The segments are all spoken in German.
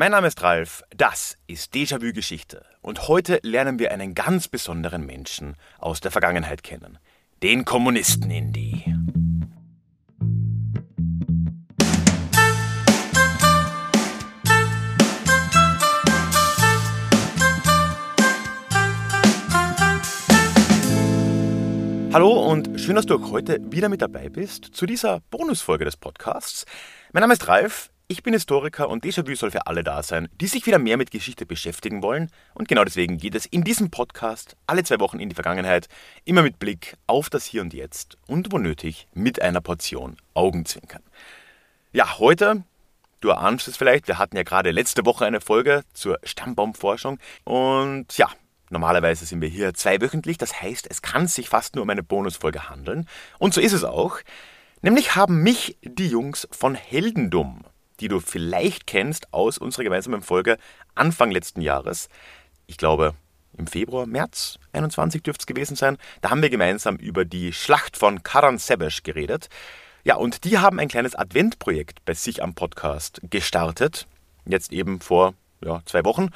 Mein Name ist Ralf, das ist Déjà-vu Geschichte und heute lernen wir einen ganz besonderen Menschen aus der Vergangenheit kennen, den Kommunisten Indie. Hallo und schön, dass du auch heute wieder mit dabei bist zu dieser Bonusfolge des Podcasts. Mein Name ist Ralf, ich bin Historiker und Déjà-vu soll für alle da sein, die sich wieder mehr mit Geschichte beschäftigen wollen. Und genau deswegen geht es in diesem Podcast alle zwei Wochen in die Vergangenheit, immer mit Blick auf das Hier und Jetzt und wo nötig mit einer Portion Augenzwinkern. Ja, heute, du erahnst es vielleicht, wir hatten ja gerade letzte Woche eine Folge zur Stammbaumforschung und ja, Normalerweise sind wir hier zweiwöchentlich, das heißt, es kann sich fast nur um eine Bonusfolge handeln. Und so ist es auch. Nämlich haben mich die Jungs von Heldendum die du vielleicht kennst aus unserer gemeinsamen Folge Anfang letzten Jahres. Ich glaube, im Februar, März 21 dürfte es gewesen sein. Da haben wir gemeinsam über die Schlacht von Karan Sebesh geredet. Ja, und die haben ein kleines Adventprojekt bei sich am Podcast gestartet. Jetzt eben vor ja, zwei Wochen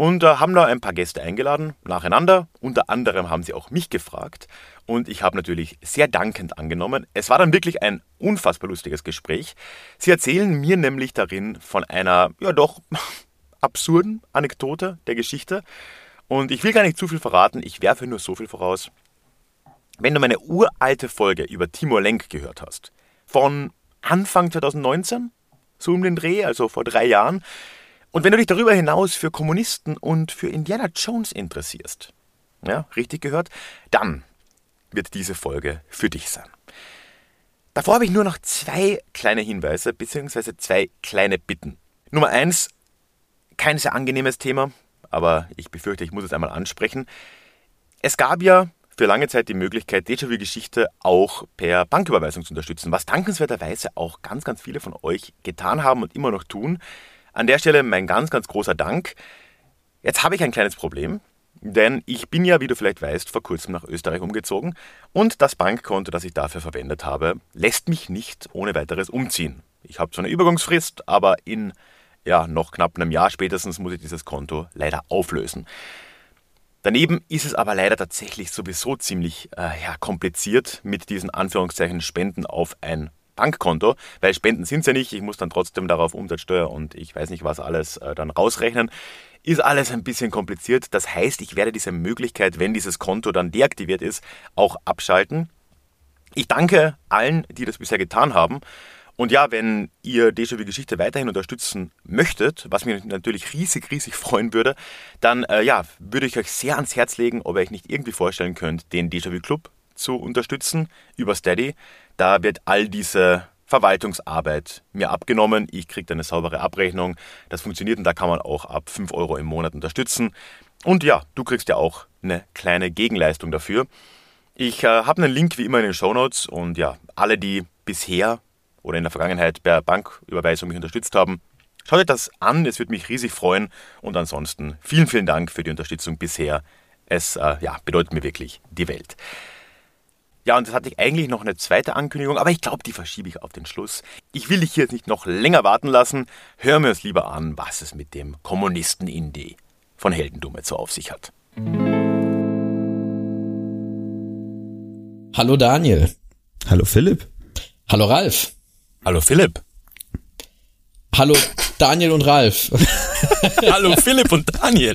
und äh, haben da ein paar Gäste eingeladen, nacheinander. Unter anderem haben sie auch mich gefragt und ich habe natürlich sehr dankend angenommen. Es war dann wirklich ein unfassbar lustiges Gespräch. Sie erzählen mir nämlich darin von einer, ja doch, absurden Anekdote der Geschichte. Und ich will gar nicht zu viel verraten, ich werfe nur so viel voraus. Wenn du meine uralte Folge über Timur Lenk gehört hast, von Anfang 2019, so um den Dreh, also vor drei Jahren, und wenn du dich darüber hinaus für Kommunisten und für Indiana Jones interessierst, ja, richtig gehört, dann wird diese Folge für dich sein. Davor habe ich nur noch zwei kleine Hinweise bzw. zwei kleine Bitten. Nummer eins, kein sehr angenehmes Thema, aber ich befürchte, ich muss es einmal ansprechen. Es gab ja für lange Zeit die Möglichkeit, Déjà-vu-Geschichte auch per Banküberweisung zu unterstützen, was dankenswerterweise auch ganz, ganz viele von euch getan haben und immer noch tun. An der Stelle mein ganz, ganz großer Dank. Jetzt habe ich ein kleines Problem, denn ich bin ja, wie du vielleicht weißt, vor kurzem nach Österreich umgezogen und das Bankkonto, das ich dafür verwendet habe, lässt mich nicht ohne weiteres umziehen. Ich habe zwar eine Übergangsfrist, aber in ja, noch knapp einem Jahr spätestens muss ich dieses Konto leider auflösen. Daneben ist es aber leider tatsächlich sowieso ziemlich äh, ja, kompliziert, mit diesen Anführungszeichen Spenden auf ein Bankkonto, weil Spenden sind es ja nicht. Ich muss dann trotzdem darauf Umsatzsteuer und ich weiß nicht was alles äh, dann rausrechnen. Ist alles ein bisschen kompliziert. Das heißt, ich werde diese Möglichkeit, wenn dieses Konto dann deaktiviert ist, auch abschalten. Ich danke allen, die das bisher getan haben. Und ja, wenn ihr Déjà-vu Geschichte weiterhin unterstützen möchtet, was mich natürlich riesig, riesig freuen würde, dann äh, ja, würde ich euch sehr ans Herz legen, ob ihr euch nicht irgendwie vorstellen könnt, den Déjà-vu Club zu unterstützen über Steady. Da wird all diese Verwaltungsarbeit mir abgenommen. Ich kriege eine saubere Abrechnung. Das funktioniert und da kann man auch ab 5 Euro im Monat unterstützen. Und ja, du kriegst ja auch eine kleine Gegenleistung dafür. Ich äh, habe einen Link wie immer in den Show Notes und ja, alle, die bisher oder in der Vergangenheit per Banküberweisung mich unterstützt haben, schaut euch das an, es würde mich riesig freuen. Und ansonsten vielen, vielen Dank für die Unterstützung bisher. Es äh, ja, bedeutet mir wirklich die Welt. Ja, und das hatte ich eigentlich noch eine zweite Ankündigung, aber ich glaube, die verschiebe ich auf den Schluss. Ich will dich hier jetzt nicht noch länger warten lassen. Hör mir es lieber an, was es mit dem Kommunisten-Indie von Heldendumme jetzt so auf sich hat. Hallo Daniel. Hallo Philipp. Hallo Ralf. Hallo Philipp. Hallo Daniel und Ralf. Hallo Philipp und Daniel.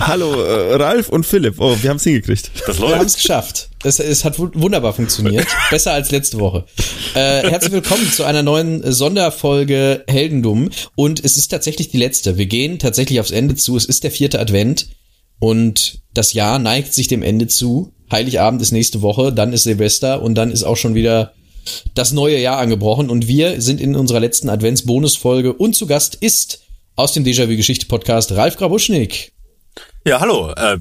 Hallo äh, Ralf und Philipp. Oh, wir haben es hingekriegt. Das läuft. Wir haben es geschafft. Es, es hat wunderbar funktioniert. Besser als letzte Woche. Äh, herzlich willkommen zu einer neuen Sonderfolge Heldendum. Und es ist tatsächlich die letzte. Wir gehen tatsächlich aufs Ende zu. Es ist der vierte Advent. Und das Jahr neigt sich dem Ende zu. Heiligabend ist nächste Woche, dann ist Silvester und dann ist auch schon wieder das neue Jahr angebrochen. Und wir sind in unserer letzten Advents-Bonusfolge und zu Gast ist aus dem Déjà-vu-Geschichte-Podcast Ralf Grabuschnik. Ja, hallo. Äh,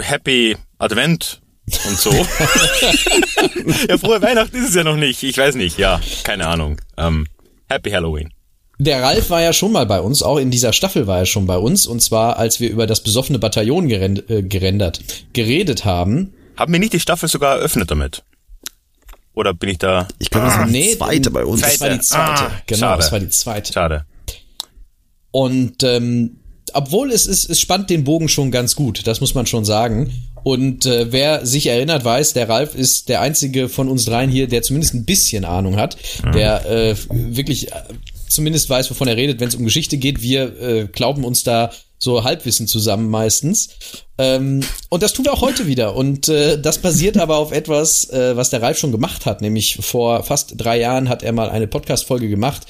happy Advent und so. ja, frohe Weihnachten ist es ja noch nicht. Ich weiß nicht, ja, keine Ahnung. Ähm, happy Halloween. Der Ralf war ja schon mal bei uns, auch in dieser Staffel war er schon bei uns, und zwar als wir über das besoffene Bataillon gerend, äh, gerendert, geredet haben. Haben wir nicht die Staffel sogar eröffnet damit? Oder bin ich da? Ich glaube, das war die nee, zweite bei uns. Das war die zweite. Ah, genau, schade. das war die zweite. Schade. Und ähm, obwohl es ist, es spannt den Bogen schon ganz gut, das muss man schon sagen. Und äh, wer sich erinnert, weiß, der Ralf ist der einzige von uns dreien hier, der zumindest ein bisschen Ahnung hat, mhm. der äh, wirklich äh, zumindest weiß, wovon er redet, wenn es um Geschichte geht. Wir äh, glauben uns da so Halbwissen zusammen meistens. Ähm, und das tun wir auch heute wieder. Und äh, das basiert aber auf etwas, äh, was der Ralf schon gemacht hat. Nämlich vor fast drei Jahren hat er mal eine Podcast-Folge gemacht.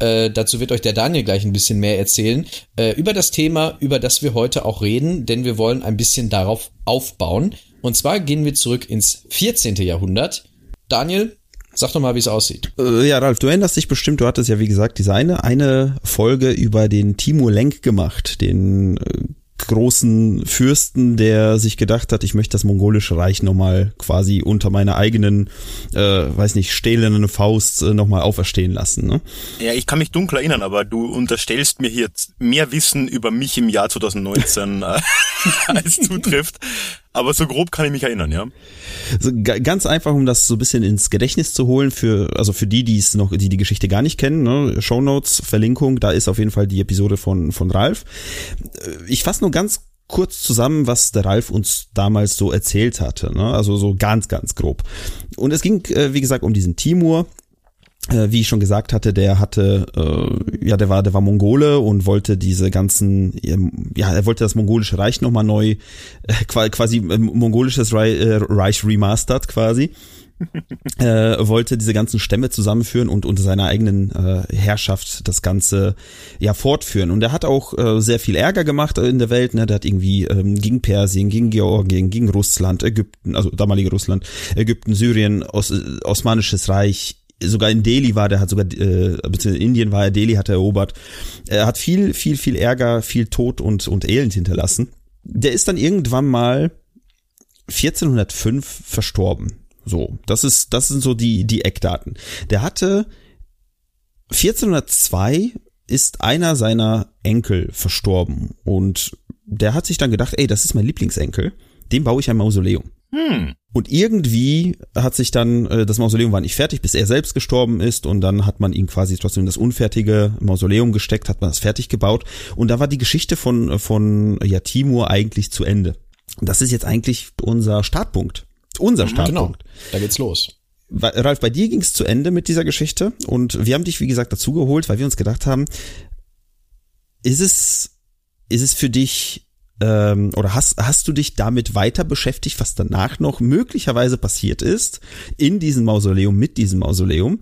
Äh, dazu wird euch der Daniel gleich ein bisschen mehr erzählen. Äh, über das Thema, über das wir heute auch reden, denn wir wollen ein bisschen darauf aufbauen. Und zwar gehen wir zurück ins 14. Jahrhundert. Daniel, Sag doch mal, wie es aussieht. Äh, ja, Ralf, du erinnerst dich bestimmt, du hattest ja, wie gesagt, diese eine, eine Folge über den Timur Lenk gemacht, den äh, großen Fürsten, der sich gedacht hat, ich möchte das mongolische Reich nochmal quasi unter meiner eigenen, äh, weiß nicht, stählenden Faust äh, nochmal auferstehen lassen. Ne? Ja, ich kann mich dunkel erinnern, aber du unterstellst mir hier mehr Wissen über mich im Jahr 2019 äh, als zutrifft. Aber so grob kann ich mich erinnern, ja. Also ganz einfach, um das so ein bisschen ins Gedächtnis zu holen, für, also für die, die es noch, die die Geschichte gar nicht kennen, ne, Show Notes, Verlinkung, da ist auf jeden Fall die Episode von, von Ralf. Ich fasse nur ganz kurz zusammen, was der Ralf uns damals so erzählt hatte, ne? also so ganz, ganz grob. Und es ging, äh, wie gesagt, um diesen Timur, äh, wie ich schon gesagt hatte, der hatte, äh, ja, der war, der war Mongole und wollte diese ganzen, ja, er wollte das mongolische Reich nochmal neu, äh, quasi äh, mongolisches Reich, äh, Reich remastered quasi. äh, wollte diese ganzen Stämme zusammenführen und unter seiner eigenen äh, Herrschaft das Ganze ja fortführen. Und er hat auch äh, sehr viel Ärger gemacht in der Welt. Ne? Der hat irgendwie ähm, gegen Persien, gegen Georgien, gegen Russland, Ägypten, also damalige Russland, Ägypten, Syrien, Os Osmanisches Reich, sogar in Delhi war der, hat sogar, äh, in Indien war er, Delhi hat er erobert. Er hat viel, viel, viel Ärger, viel Tod und, und Elend hinterlassen. Der ist dann irgendwann mal 1405 verstorben. So, das ist, das sind so die, die Eckdaten. Der hatte 1402 ist einer seiner Enkel verstorben und der hat sich dann gedacht, ey, das ist mein Lieblingsenkel, dem baue ich ein Mausoleum. Hm. Und irgendwie hat sich dann, äh, das Mausoleum war nicht fertig, bis er selbst gestorben ist und dann hat man ihn quasi trotzdem in das unfertige Mausoleum gesteckt, hat man das fertig gebaut und da war die Geschichte von, von ja, Timur eigentlich zu Ende. Und das ist jetzt eigentlich unser Startpunkt. Unser mhm, Startpunkt. Genau, da geht's los. Ralf, bei dir ging's zu Ende mit dieser Geschichte und wir haben dich, wie gesagt, dazugeholt, weil wir uns gedacht haben, ist es, ist es für dich ähm, oder hast, hast du dich damit weiter beschäftigt, was danach noch möglicherweise passiert ist in diesem Mausoleum, mit diesem Mausoleum?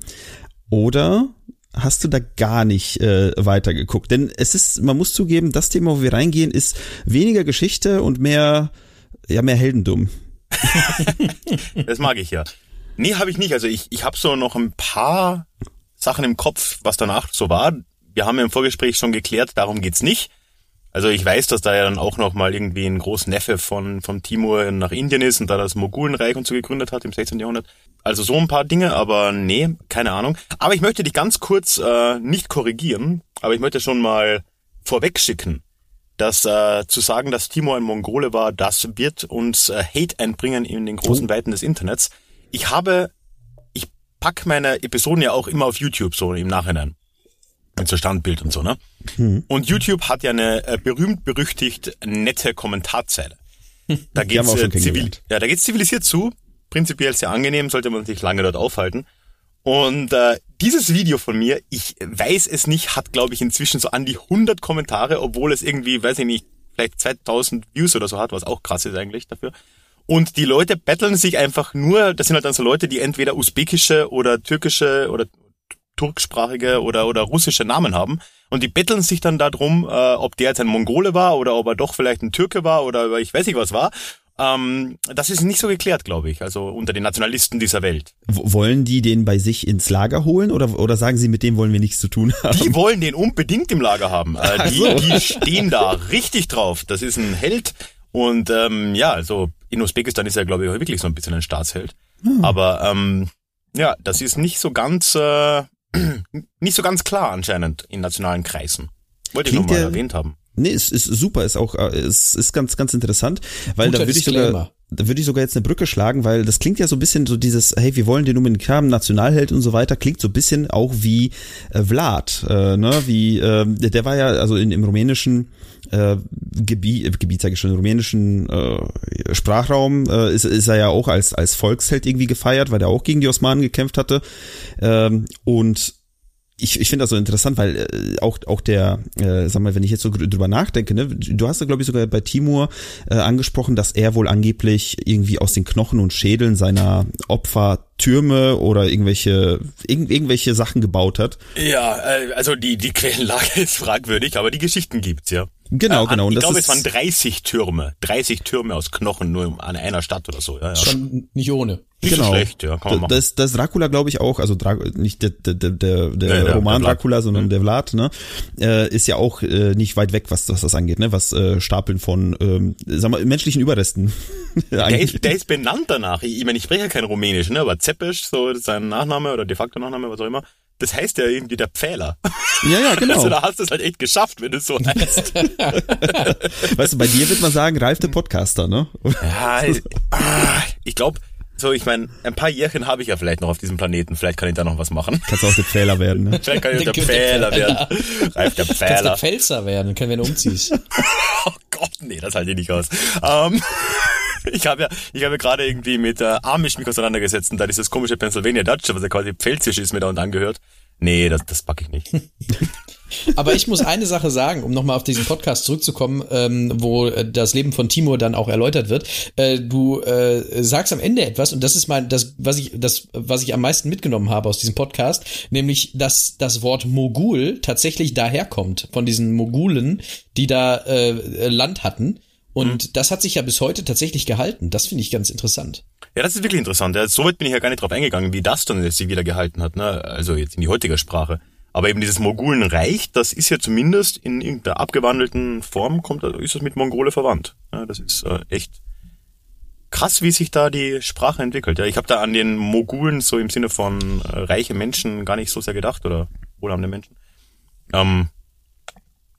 Oder hast du da gar nicht äh, weitergeguckt? Denn es ist, man muss zugeben, das Thema, wo wir reingehen, ist weniger Geschichte und mehr, ja, mehr Heldendum. das mag ich ja. Nee, habe ich nicht. Also ich, ich habe so noch ein paar Sachen im Kopf, was danach so war. Wir haben ja im Vorgespräch schon geklärt, darum geht's nicht. Also ich weiß, dass da ja dann auch noch mal irgendwie ein Großneffe von, von Timur nach Indien ist und da das Mogulenreich und so gegründet hat im 16. Jahrhundert. Also so ein paar Dinge, aber nee, keine Ahnung. Aber ich möchte dich ganz kurz äh, nicht korrigieren, aber ich möchte schon mal vorweg schicken, dass äh, zu sagen, dass Timur ein Mongole war, das wird uns äh, Hate einbringen in den großen oh. Weiten des Internets. Ich habe, ich pack meine Episoden ja auch immer auf YouTube so im Nachhinein mit so Standbild und so, ne? Hm. Und YouTube hat ja eine äh, berühmt berüchtigt nette Kommentarzeile. Da geht's äh, zivil ja, da geht's zivilisiert zu, prinzipiell sehr angenehm, sollte man sich lange dort aufhalten. Und äh, dieses Video von mir, ich weiß es nicht, hat glaube ich inzwischen so an die 100 Kommentare, obwohl es irgendwie, weiß ich nicht, vielleicht 2000 Views oder so hat, was auch krass ist eigentlich dafür. Und die Leute betteln sich einfach nur, das sind halt dann so Leute, die entweder usbekische oder türkische oder turksprachige oder, oder russische Namen haben. Und die betteln sich dann darum, äh, ob der jetzt ein Mongole war oder ob er doch vielleicht ein Türke war oder ich weiß nicht was war. Ähm, das ist nicht so geklärt, glaube ich, also unter den Nationalisten dieser Welt. wollen die den bei sich ins Lager holen oder, oder sagen sie, mit dem wollen wir nichts zu tun haben? Die wollen den unbedingt im Lager haben. Äh, die, so. die stehen da richtig drauf. Das ist ein Held. Und ähm, ja, also in Usbekistan ist er, glaube ich, wirklich so ein bisschen ein Staatsheld. Hm. Aber ähm, ja, das ist nicht so ganz äh, nicht so ganz klar anscheinend in nationalen Kreisen. Wollte Klingt ich nochmal erwähnt haben. Nee, es ist super, ist auch, äh, es ist ganz, ganz interessant, weil Guter da würde ich sogar, da würde ich sogar jetzt eine Brücke schlagen, weil das klingt ja so ein bisschen so dieses, hey, wir wollen den unbedingt haben, Nationalheld und so weiter, klingt so ein bisschen auch wie äh, Vlad, äh, ne, wie, äh, der war ja, also in, im rumänischen äh, Gebiet, äh, Gebiet sage ich schon, im rumänischen äh, Sprachraum äh, ist, ist er ja auch als, als Volksheld irgendwie gefeiert, weil er auch gegen die Osmanen gekämpft hatte. Ähm, und ich, ich finde das so interessant, weil äh, auch auch der, äh, sag mal, wenn ich jetzt so drüber nachdenke, ne, du hast ja glaube ich sogar bei Timur äh, angesprochen, dass er wohl angeblich irgendwie aus den Knochen und Schädeln seiner Opfer Türme oder irgendwelche irg irgendwelche Sachen gebaut hat. Ja, äh, also die die Quellenlage ist fragwürdig, aber die Geschichten gibt's ja. Genau, genau. Und ich glaube, es waren 30 Türme, 30 Türme aus Knochen nur an einer Stadt oder so. Ja, ja. Schon nicht ohne. Nicht genau. so schlecht, ja, kann man machen. Das, das Dracula, glaube ich, auch, also Dra nicht der, der, der, der, Ja, der- Roman der. Dracula, sondern Mhm. der Vlad, ne, äh, ist ja auch äh, nicht weit weg, was, was das angeht, ne, was äh, Stapeln von, ähm, sag mal, menschlichen Überresten. Der ist, der ist benannt danach. Ich, ich meine, ich spreche ja kein Rumänisch, ne? Aber Zepesch, so sein Nachname oder de facto Nachname, was auch immer, das heißt ja irgendwie der Pfähler. ja, ja, genau. Also da hast du es halt echt geschafft, wenn du es so heißt. weißt du, bei dir wird man sagen, Ralf der Podcaster, ne? ja, ah, ich glaube, so, ich meine, ein paar Jährchen habe ich ja vielleicht noch auf diesem Planeten. Vielleicht kann ich da noch was machen. Kannst auch der Fehler werden, ne? Vielleicht kann ich der Der Pfähler Pfähler. werden. Reif der Kannst der Pfähler. Pfälzer werden, können, wenn du umziehst. Oh Gott, nee, das halte ich nicht aus. Ähm, ich habe ja, ich habe ja gerade irgendwie mit äh, Amish mich auseinandergesetzt und da dieses komische Pennsylvania Dutch, was ja quasi pfälzisch ist, mir da und angehört. Nee, das, das packe ich nicht. Aber ich muss eine Sache sagen, um nochmal auf diesen Podcast zurückzukommen, ähm, wo äh, das Leben von Timur dann auch erläutert wird. Äh, du äh, sagst am Ende etwas, und das ist mein, das, was ich, das, was ich am meisten mitgenommen habe aus diesem Podcast, nämlich, dass das Wort Mogul tatsächlich daherkommt, von diesen Mogulen, die da äh, Land hatten. Und das hat sich ja bis heute tatsächlich gehalten. Das finde ich ganz interessant. Ja, das ist wirklich interessant. Ja, soweit bin ich ja gar nicht drauf eingegangen, wie das dann jetzt sich wieder gehalten hat, ne? Also jetzt in die heutige Sprache. Aber eben dieses Mogulenreich, das ist ja zumindest in irgendeiner abgewandelten Form, kommt, ist das mit Mongole verwandt. Ja, das ist äh, echt krass, wie sich da die Sprache entwickelt. Ja, ich habe da an den Mogulen so im Sinne von äh, reiche Menschen gar nicht so sehr gedacht oder wohlhabende Menschen. Ähm,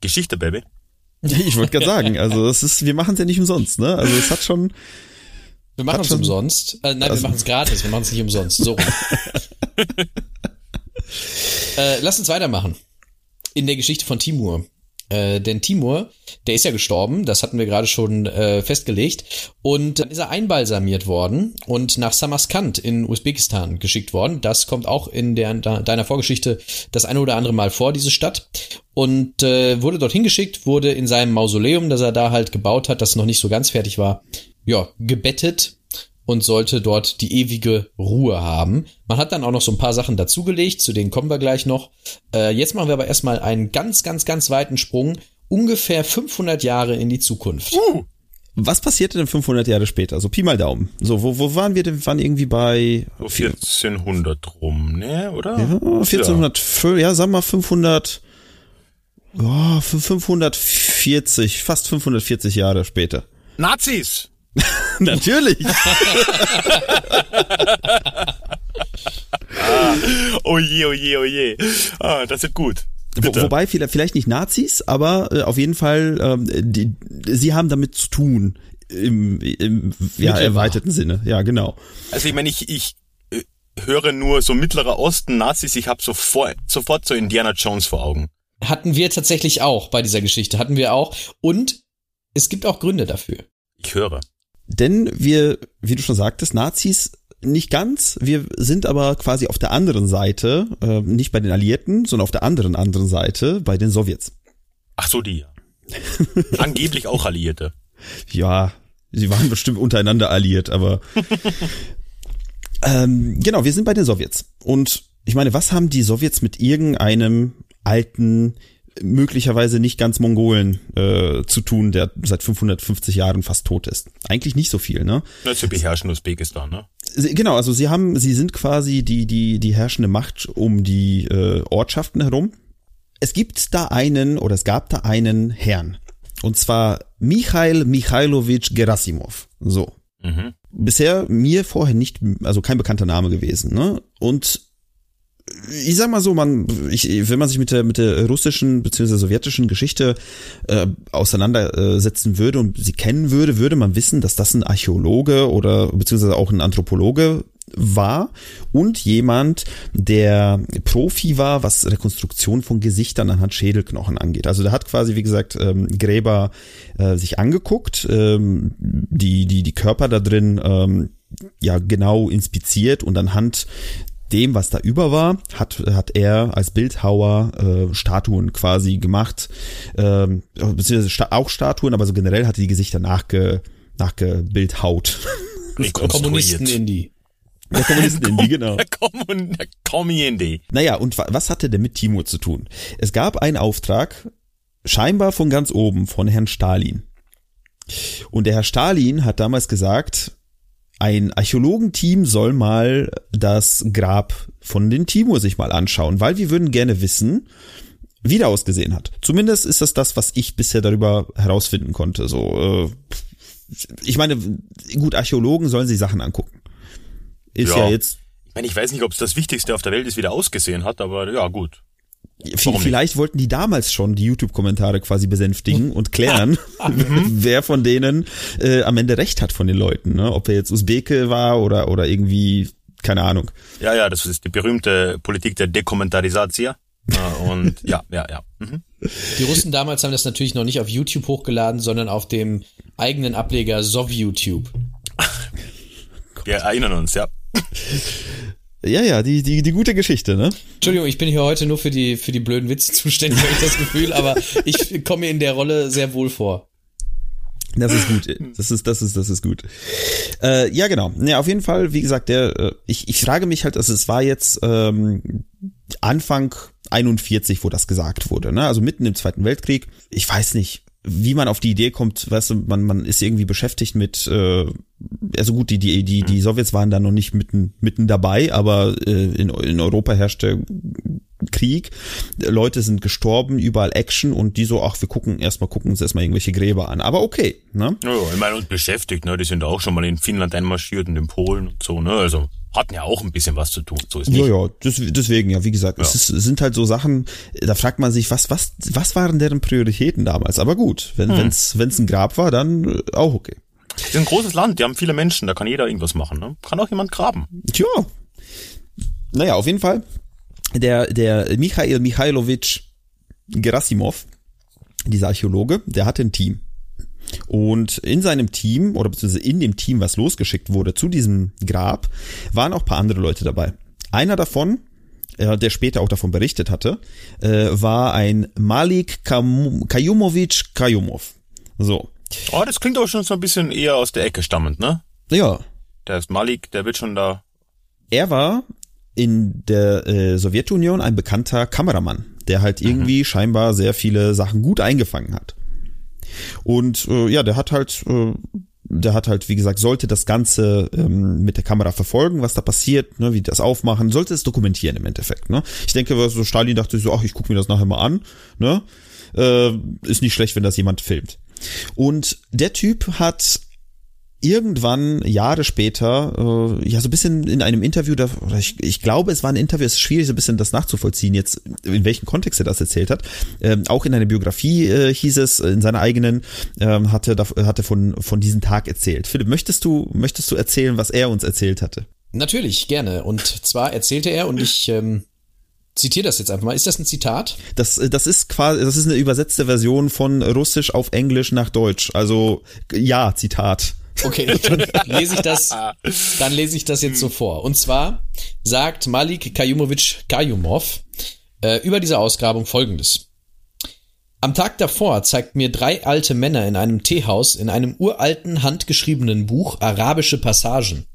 Geschichte, Baby. Ich wollte gerade sagen, also es ist, wir machen es ja nicht umsonst, ne? Also es hat schon, Wir machen es umsonst. Äh, nein, Also- wir machen es gratis. Wir machen es nicht umsonst. So. äh, lass uns weitermachen. In der Geschichte von Timur. Äh, denn Timur, der ist ja gestorben, das hatten wir gerade schon äh, festgelegt. Und dann ist er einbalsamiert worden und nach Samarkand in Usbekistan geschickt worden. Das kommt auch in der, deiner Vorgeschichte das eine oder andere Mal vor, diese Stadt. Und äh, wurde dorthin geschickt, wurde in seinem Mausoleum, das er da halt gebaut hat, das noch nicht so ganz fertig war, ja, gebettet und sollte dort die ewige Ruhe haben. Man hat dann auch noch so ein paar Sachen dazugelegt, zu denen kommen wir gleich noch. Äh, jetzt machen wir aber erstmal einen ganz, ganz, ganz weiten Sprung, ungefähr 500 Jahre in die Zukunft. was passierte denn 500 Jahre später? So Pi mal Daumen. So, wo, wo waren wir denn? Wir waren irgendwie bei So 1400 rum, ne, oder? Ja, 1400, ja, ja sag mal 500, oh, 540, fast 540 Jahre später. Nazis! Natürlich. Oh je, oh je, oh je. Ah, das wird gut. Wo, Bitte. wobei vielleicht, vielleicht nicht Nazis, aber äh, auf jeden Fall, ähm, die, sie haben damit zu tun. Im, im ja, erweiterten Sinne. Ja, genau. Also ich meine, ich, ich äh, höre nur so Mittlerer Osten, Nazis, ich habe sofort, sofort so Indiana Jones vor Augen. Hatten wir tatsächlich auch bei dieser Geschichte, hatten wir auch. Und es gibt auch Gründe dafür. Ich höre. Denn wir, wie du schon sagtest, Nazis nicht ganz. Wir sind aber quasi auf der anderen Seite, äh, nicht bei den Alliierten, sondern auf der anderen anderen Seite bei den Sowjets. Ach so, die ja. Angeblich auch Alliierte. Ja, sie waren bestimmt untereinander alliiert, aber ähm, genau, wir sind bei den Sowjets. Und ich meine, was haben die Sowjets mit irgendeinem alten, möglicherweise nicht ganz Mongolen äh, zu tun, der seit 550 Jahren fast tot ist? Eigentlich nicht so viel, ne? Na, sie beherrschen Usbekistan, ne? Sie- Genau, also sie haben, sie sind quasi die die die herrschende Macht um die äh, Ortschaften herum. Es gibt da einen oder es gab da einen Herrn und zwar Michail Michailowitsch Gerasimov. So Mhm. bisher mir vorher nicht, also kein bekannter Name gewesen. Ne? Und ich sag mal so, man, ich, wenn man sich mit der mit der russischen bzw. sowjetischen Geschichte äh, auseinandersetzen würde und sie kennen würde, würde man wissen, dass das ein Archäologe oder beziehungsweise auch ein Anthropologe war und jemand, der Profi war, was Rekonstruktion von Gesichtern anhand Schädelknochen angeht. Also der hat quasi, wie gesagt, ähm, Gräber äh, sich angeguckt, ähm, die die die Körper da drin ähm, ja genau inspiziert und anhand dem, was da über war, hat, hat er als Bildhauer äh, Statuen quasi gemacht, ähm, beziehungsweise auch Statuen, aber so generell hat er die Gesichter nachge, nachgebildhaut. Kommunisten Indie. Der Kommunisten Indie, genau. Der Kommun der Kommi Naja, und wa- was hatte denn mit Timur zu tun? Es gab einen Auftrag, scheinbar von ganz oben, von Herrn Stalin. Und der Herr Stalin hat damals gesagt, ein Archäologenteam soll mal das Grab von den Timur sich mal anschauen, weil wir würden gerne wissen, wie der ausgesehen hat. Zumindest ist das das, was ich bisher darüber herausfinden konnte. So, äh, ich meine, gut, Archäologen sollen sich Sachen angucken. Ist ja, Ja. jetzt Ich meine, ich weiß nicht, ob es das Wichtigste auf der Welt ist, wie der ausgesehen hat, aber ja, gut. Vielleicht wollten die damals schon die YouTube-Kommentare quasi besänftigen und klären, wer von denen äh, am Ende recht hat von den Leuten. Ne? Ob er jetzt Usbeke war oder, oder irgendwie, keine Ahnung. Ja, ja, das ist die berühmte Politik der Dekommentarisatia. Äh, Und ja, ja, ja. Mhm. Die Russen damals haben das natürlich noch nicht auf YouTube hochgeladen, sondern auf dem eigenen Ableger SovYouTube. Wir erinnern uns, ja. Ja, ja, die, die, die gute Geschichte, ne? Entschuldigung, ich bin hier heute nur für die, für die blöden Witze zuständig, habe ich das Gefühl, aber ich komme mir in der Rolle sehr wohl vor. Das ist gut. Das ist, das ist, das ist gut. Äh, ja, genau. Ja, auf jeden Fall, wie gesagt, der, äh, ich, ich frage mich halt, also es war jetzt ähm, Anfang 41, wo das gesagt wurde, ne? Also mitten im Zweiten Weltkrieg. Ich weiß nicht, wie man auf die Idee kommt, weißt du, man, man ist irgendwie beschäftigt mit, äh, also gut, die, die, die, die Sowjets waren da noch nicht mitten, mitten dabei, aber äh, in, in Europa herrschte Krieg, Leute sind gestorben, überall Action und die so, ach, wir gucken erstmal, gucken uns erstmal irgendwelche Gräber an. Aber okay, ne? Ja, ich meine, und beschäftigt, ne? Die sind auch schon mal in Finnland einmarschiert und in Polen und so, ne? Also hatten ja auch ein bisschen was zu tun. So ist nicht. Ja, ja, deswegen, ja, wie gesagt, es, ist, es sind halt so Sachen, da fragt man sich, was, was, was waren deren Prioritäten damals? Aber gut, wenn, wenn's, wenn's ein Grab war, dann äh, auch okay. Das ist ein großes Land, die haben viele Menschen, da kann jeder irgendwas machen, ne? Kann auch jemand graben. Tja. Naja, auf jeden Fall. Der, der Michail Michailowitsch Gerasimov, dieser Archäologe, der hatte ein Team. Und in seinem Team, oder beziehungsweise in dem Team, was losgeschickt wurde zu diesem Grab, waren auch ein paar andere Leute dabei. Einer davon, äh, der später auch davon berichtet hatte, äh, war ein Malik Kam Kayumovich Kayumov. So. Oh, das klingt auch schon so ein bisschen eher aus der Ecke stammend, ne? Ja, Der ist Malik, der wird schon da. er war in der äh, Sowjetunion ein bekannter Kameramann, der halt irgendwie scheinbar sehr viele Sachen gut eingefangen hat. Und äh, ja, der hat halt, äh, der hat halt, wie gesagt, sollte das Ganze ähm, mit der Kamera verfolgen, was da passiert, ne, wie das aufmachen, sollte es dokumentieren im Endeffekt. Ne? Ich denke, so Stalin dachte so, ach, ich gucke mir das nachher mal an. Ne? Äh, ist nicht schlecht, wenn das jemand filmt. Und der Typ hat irgendwann Jahre später, äh, ja, so ein bisschen in einem Interview, da, oder ich, ich glaube, es war ein Interview, es ist schwierig, so ein bisschen das nachzuvollziehen, jetzt, in welchem Kontext er das erzählt hat. Ähm, auch in einer Biografie äh, hieß es, in seiner eigenen, ähm, hatte, da- hatte von, von diesem Tag erzählt. Philipp, möchtest du, möchtest du erzählen, was er uns erzählt hatte? Natürlich, gerne. Und zwar erzählte er, und ich ähm, zitiere das jetzt einfach mal. Ist das ein Zitat? Das, äh, das ist quasi, das ist eine übersetzte Version von Russisch auf Englisch nach Deutsch. Also, ja, Zitat. Okay, dann lese ich das, dann lese ich das jetzt so vor. Und zwar sagt Malik Kayumovich Kayumov äh, über diese Ausgrabung folgendes. Am Tag davor zeigt mir drei alte Männer in einem Teehaus in einem uralten handgeschriebenen Buch arabische Passagen.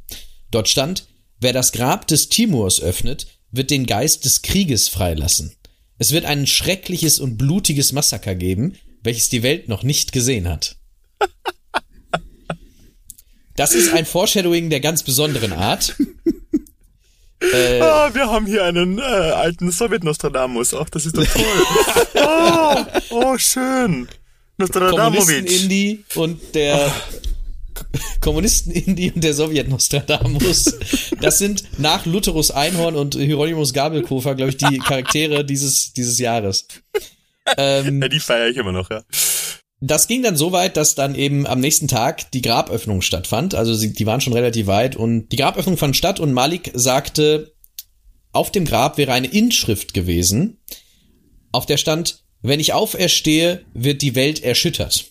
Dort stand, wer das Grab des Timurs öffnet, wird den Geist des Krieges freilassen. Es wird ein schreckliches und blutiges Massaker geben, welches die Welt noch nicht gesehen hat. Das ist ein Foreshadowing der ganz besonderen Art. Äh, Ah, wir haben hier einen äh, alten Sowjet-Nostradamus. Ach, das ist doch toll. oh, oh, schön. Kommunisten Nostradamovic. Indie und der Kommunisten-Indie und der Sowjet-Nostradamus. Das sind nach Lutherus Einhorn und Hieronymus Gabelkofer, glaube ich, die Charaktere dieses, dieses Jahres. Ähm, ja, die feiere ich immer noch, ja. Das ging dann so weit, dass dann eben am nächsten Tag die Graböffnung stattfand. Also sie, die waren schon relativ weit und die Graböffnung fand statt und Malik sagte, auf dem Grab wäre eine Inschrift gewesen, auf der stand, wenn ich auferstehe, wird die Welt erschüttert.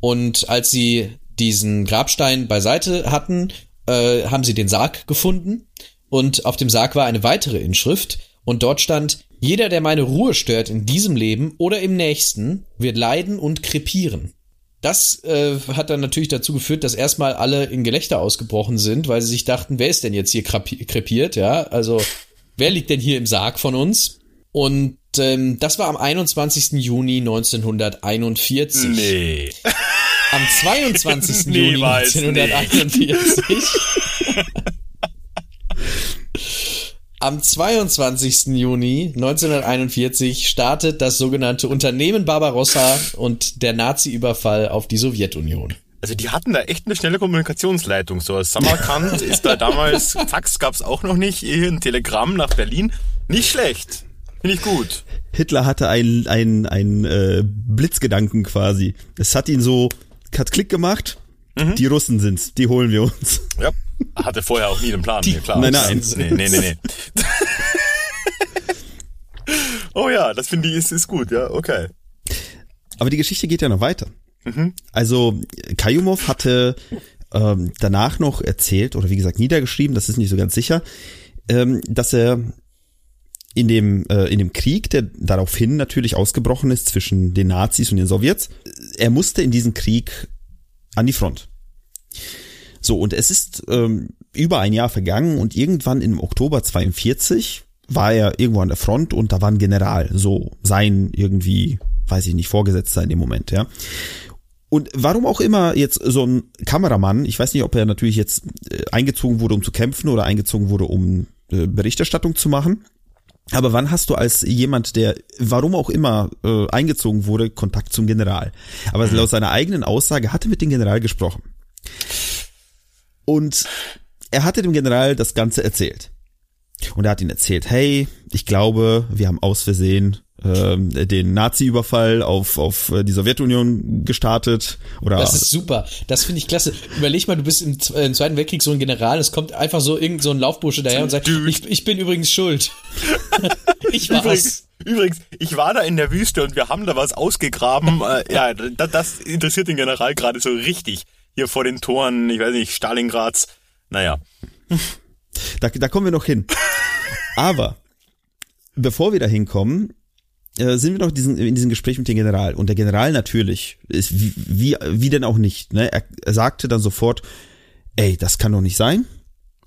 Und als sie diesen Grabstein beiseite hatten, äh, haben sie den Sarg gefunden und auf dem Sarg war eine weitere Inschrift und dort stand, jeder, der meine Ruhe stört in diesem Leben oder im nächsten, wird leiden und krepieren. Das äh, hat dann natürlich dazu geführt, dass erstmal alle in Gelächter ausgebrochen sind, weil sie sich dachten, wer ist denn jetzt hier krepiert, ja? Also, wer liegt denn hier im Sarg von uns? Und ähm, das war am 21. Juni 1941. Nee. Am 22. nee, Juni 1941. Am 22. Juni 1941 startet das sogenannte Unternehmen Barbarossa und der Nazi-Überfall auf die Sowjetunion. Also die hatten da echt eine schnelle Kommunikationsleitung. So Samarkand ist da damals, Fax gab's auch noch nicht, hier ein Telegramm nach Berlin. Nicht schlecht. Finde ich gut. Hitler hatte einen ein, ein, äh, Blitzgedanken quasi. Es hat ihn so, hat Klick gemacht. Mhm. Die Russen sind's, die holen wir uns. Ja, hatte vorher auch nie den Plan. Die, nee, klar. Nein, nein. Nee, nee, nee, nee. oh ja, das finde ich ist, ist gut, ja, okay. Aber die Geschichte geht ja noch weiter. Mhm. Also Kayumov hatte ähm, danach noch erzählt, oder wie gesagt niedergeschrieben, das ist nicht so ganz sicher, ähm, dass er in dem, äh, in dem Krieg, der daraufhin natürlich ausgebrochen ist zwischen den Nazis und den Sowjets, er musste in diesen Krieg an die Front. So, und es ist ähm, über ein Jahr vergangen und irgendwann im Oktober 42 war er irgendwo an der Front und da war ein General, so sein irgendwie, weiß ich nicht, Vorgesetzter in dem Moment, ja. Und warum auch immer jetzt so ein Kameramann, ich weiß nicht, ob er natürlich jetzt äh, eingezogen wurde, um zu kämpfen oder eingezogen wurde, um äh, Berichterstattung zu machen. Aber wann hast du als jemand, der warum auch immer äh, eingezogen wurde, Kontakt zum General? Aber mhm. laut seiner eigenen Aussage hatte mit dem General gesprochen. Und er hatte dem General das Ganze erzählt. Und er hat ihn erzählt, hey, ich glaube, wir haben aus Versehen ähm, den Nazi-Überfall auf, auf äh, die Sowjetunion gestartet. Oder das ist super. Das finde ich klasse. Überleg mal, du bist im, äh, im, Zweiten Weltkrieg so ein General, es kommt einfach so irgend so ein Laufbursche daher und sagt, ich, ich bin übrigens schuld. ich war's. Übrigens, übrigens, ich war da in der Wüste und wir haben da was ausgegraben. äh, ja, das, das interessiert den General gerade so richtig hier vor den Toren, ich weiß nicht, Stalingrads. Naja. Da, da kommen wir noch hin. Aber bevor wir da hinkommen, äh, sind wir noch diesen, in diesem Gespräch mit dem General. Und der General natürlich, ist wie, wie, wie denn auch nicht, ne? Er, er sagte dann sofort, ey, das kann doch nicht sein.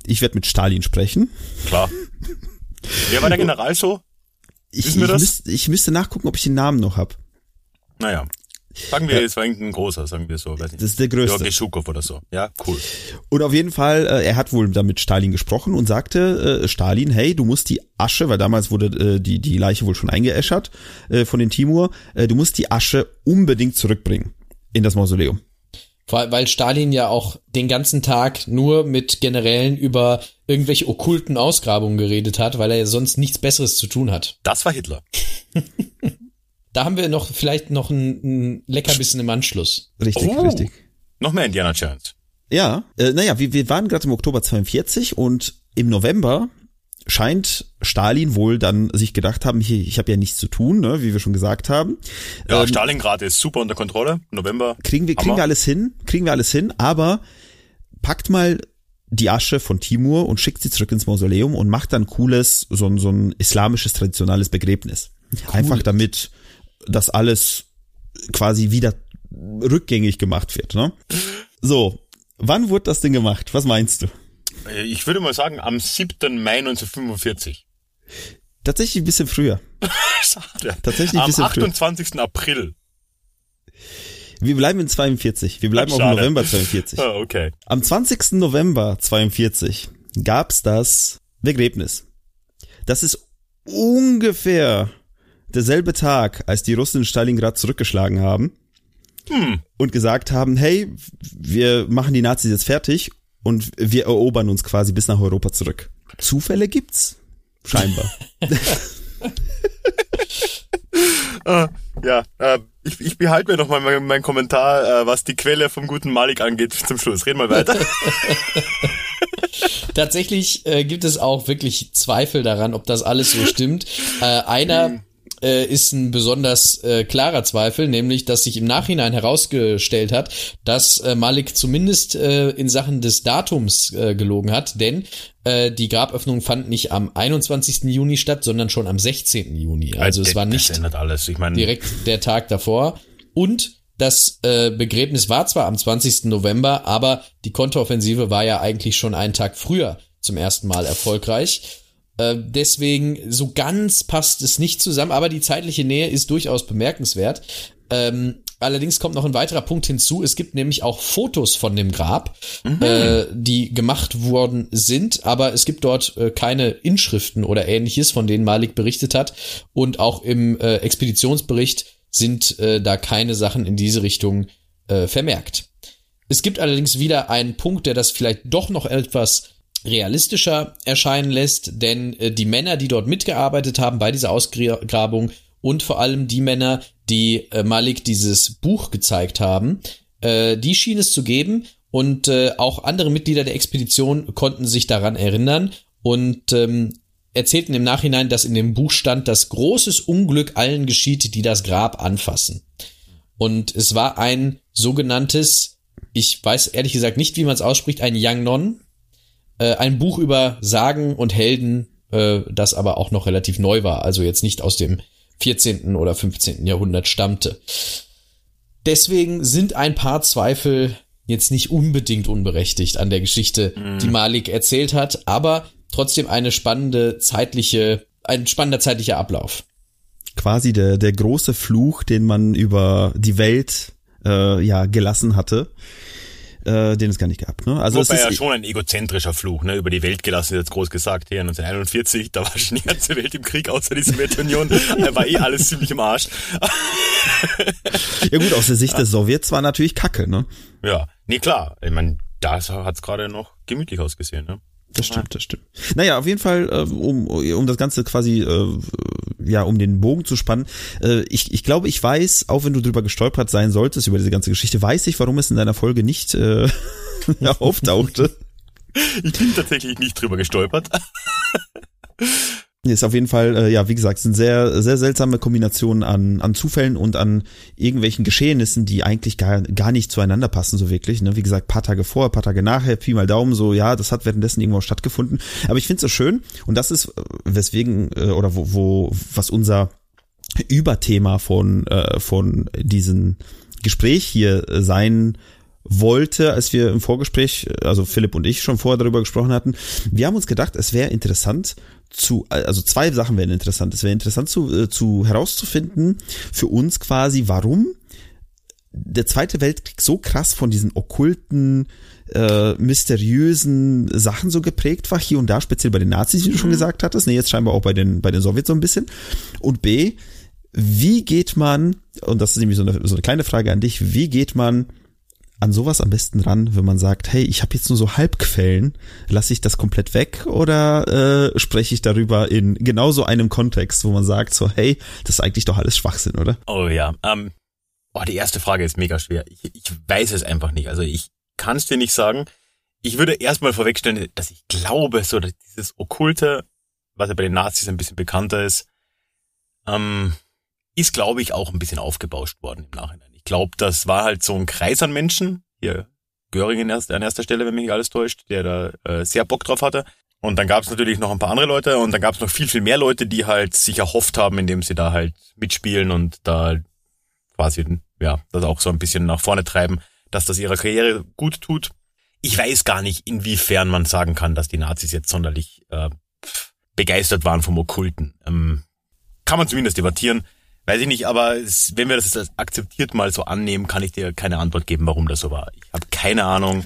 Ich werde mit Stalin sprechen. Klar. Wer war der General so? Ich, ich, müsste, ich müsste nachgucken, ob ich den Namen noch hab. Naja. Sagen wir, ja. es war ein großer, sagen wir so. Weiß nicht. Das ist der größte. Georgi Schukow oder so. Ja, cool. Und auf jeden Fall, äh, er hat wohl damit Stalin gesprochen und sagte äh, Stalin, hey, du musst die Asche, weil damals wurde äh, die, die Leiche wohl schon eingeäschert äh, von den Timur, äh, du musst die Asche unbedingt zurückbringen in das Mausoleum. Weil Stalin ja auch den ganzen Tag nur mit Generälen über irgendwelche okkulten Ausgrabungen geredet hat, weil er ja sonst nichts Besseres zu tun hat. Das war Hitler. Da haben wir noch vielleicht noch ein, ein Leckerbissen im Anschluss. Richtig, oh, richtig. Noch mehr Indiana Jones. Ja, äh, naja, wir, wir waren gerade im Oktober 42 und im November scheint Stalin wohl dann sich gedacht haben, hier, ich habe ja nichts zu tun, ne, wie wir schon gesagt haben. Ja, ähm, Stalingrad ist super unter Kontrolle. November. Kriegen wir, kriegen wir alles hin, kriegen wir alles hin, aber packt mal die Asche von Timur und schickt sie zurück ins Mausoleum und macht dann cooles, so, so ein islamisches traditionelles Begräbnis. Cool. Einfach damit das alles quasi wieder rückgängig gemacht wird. Ne? So, wann wurde das Ding gemacht? Was meinst du? Ich würde mal sagen, am 7. Mai 1945. Tatsächlich ein bisschen früher. Schade. Tatsächlich ein bisschen Am 28. Früher. April. Wir bleiben in 42. Wir bleiben Schade. auch im November 42. Oh, okay. Am 20. November 42 gab's das Begräbnis. Das ist ungefähr derselbe Tag, als die Russen Stalingrad zurückgeschlagen haben. hm. und gesagt haben, hey, wir machen die Nazis jetzt fertig und wir erobern uns quasi bis nach Europa zurück. Zufälle gibt's. Scheinbar. uh, ja, uh, ich, ich behalte mir noch mal meinen mein Kommentar, uh, was die Quelle vom guten Malik angeht, zum Schluss. Reden wir weiter. Tatsächlich äh, gibt es auch wirklich Zweifel daran, ob das alles so stimmt. Äh, einer hm äh, ist ein besonders äh, klarer Zweifel, nämlich dass sich im Nachhinein herausgestellt hat, dass äh, Malik zumindest äh, in Sachen des Datums äh, gelogen hat, denn äh, die Graböffnung fand nicht am 21. Juni statt, sondern schon am 16. Juni. Also es war nicht direkt der Tag davor. Und das äh, Begräbnis war zwar am 20. November, aber die Konteroffensive war ja eigentlich schon einen Tag früher zum ersten Mal erfolgreich. Äh, deswegen, so ganz passt es nicht zusammen, aber die zeitliche Nähe ist durchaus bemerkenswert. Ähm, allerdings kommt noch ein weiterer Punkt hinzu. Es gibt nämlich auch Fotos von dem Grab, mhm. äh, die gemacht worden sind, aber es gibt dort äh, keine Inschriften oder ähnliches, von denen Malik berichtet hat. Und auch im äh, Expeditionsbericht sind äh, da keine Sachen in diese Richtung äh, vermerkt. Es gibt allerdings wieder einen Punkt, der das vielleicht doch noch etwas realistischer erscheinen lässt, denn äh, die Männer, die dort mitgearbeitet haben bei dieser Ausgrabung und vor allem die Männer, die äh, Malik dieses Buch gezeigt haben, äh, die schien es zu geben und äh, auch andere Mitglieder der Expedition konnten sich daran erinnern und ähm, erzählten im Nachhinein, dass in dem Buch stand, dass großes Unglück allen geschieht, die das Grab anfassen. Und es war ein sogenanntes, ich weiß ehrlich gesagt nicht, wie man es ausspricht, ein Young Non, äh, ein Buch über Sagen und Helden, äh, das aber auch noch relativ neu war, also jetzt nicht aus dem 14. oder 15. Jahrhundert stammte. Deswegen sind ein paar Zweifel jetzt nicht unbedingt unberechtigt an der Geschichte, mhm. die Malik erzählt hat, aber trotzdem eine spannende zeitliche, ein spannender zeitlicher Ablauf. Quasi der, der große Fluch, den man über die Welt äh, ja gelassen hatte äh, den es gar nicht gab. Ne? Also Wobei ja schon ein egozentrischer Fluch, ne? über die Welt gelassen, jetzt groß gesagt, hier 1941, da war schon die ganze Welt im Krieg, außer die Sowjetunion, da war eh alles ziemlich im Arsch. ja gut, aus der Sicht der Sowjets war natürlich Kacke, ne? Ja, nee, klar, ich meine, da hat's gerade noch gemütlich ausgesehen, ne? Das stimmt, das stimmt. Naja, auf jeden Fall, äh, um, um das Ganze quasi, äh, ja, um den Bogen zu spannen. Äh, ich, ich glaube, ich weiß, auch wenn du drüber gestolpert sein solltest, über diese ganze Geschichte, weiß ich, warum es in deiner Folge nicht äh, auftauchte. Ich bin tatsächlich nicht drüber gestolpert. Ist auf jeden Fall, äh, ja, wie gesagt, sind sehr, sehr seltsame Kombinationen an, an Zufällen und an irgendwelchen Geschehnissen, die eigentlich gar, gar nicht zueinander passen, so wirklich. Ne? Wie gesagt, paar Tage vor, paar Tage nachher, Pi mal Daumen, so, ja, das hat währenddessen irgendwo stattgefunden. Aber ich finde es so schön, und das ist, äh, weswegen, äh, oder wo, wo, was unser Überthema von, äh, von diesen Gespräch hier sein wollte, als wir im Vorgespräch, also Philipp und ich schon vorher darüber gesprochen hatten, wir haben uns gedacht, es wäre interessant zu, also zwei Sachen wären interessant. Es wäre interessant zu, äh, zu herauszufinden für uns quasi, warum der Zweite Weltkrieg so krass von diesen okkulten, äh, mysteriösen Sachen so geprägt war, hier und da, speziell bei den Nazis, wie du schon mhm. gesagt hattest, ne, jetzt scheinbar auch bei den, bei den Sowjets so ein bisschen. Und B, wie geht man, und das ist nämlich so eine, so eine kleine Frage an dich, wie geht man an sowas am besten ran, wenn man sagt, hey, ich habe jetzt nur so Halbquellen, lasse ich das komplett weg oder äh, spreche ich darüber in genau so einem Kontext, wo man sagt so, hey, das ist eigentlich doch alles Schwachsinn, oder? Oh ja, ähm, oh, die erste Frage ist mega schwer. Ich, ich weiß es einfach nicht. Also ich kann es dir nicht sagen. Ich würde erstmal vorwegstellen, dass ich glaube, so dass dieses Okkulte, was ja bei den Nazis ein bisschen bekannter ist, ähm, ist, glaube ich, auch ein bisschen aufgebauscht worden im Nachhinein glaube, das war halt so ein Kreis an Menschen. Hier, Göring an erster Stelle, wenn mich nicht alles täuscht, der da äh, sehr Bock drauf hatte. Und dann gab es natürlich noch ein paar andere Leute und dann gab es noch viel, viel mehr Leute, die halt sich erhofft haben, indem sie da halt mitspielen und da quasi, ja, das auch so ein bisschen nach vorne treiben, dass das ihrer Karriere gut tut. Ich weiß gar nicht, inwiefern man sagen kann, dass die Nazis jetzt sonderlich äh, begeistert waren vom Okkulten. Ähm, kann man zumindest debattieren. Weiß ich nicht, aber wenn wir das akzeptiert mal so annehmen, kann ich dir keine Antwort geben, warum das so war. Ich habe keine Ahnung.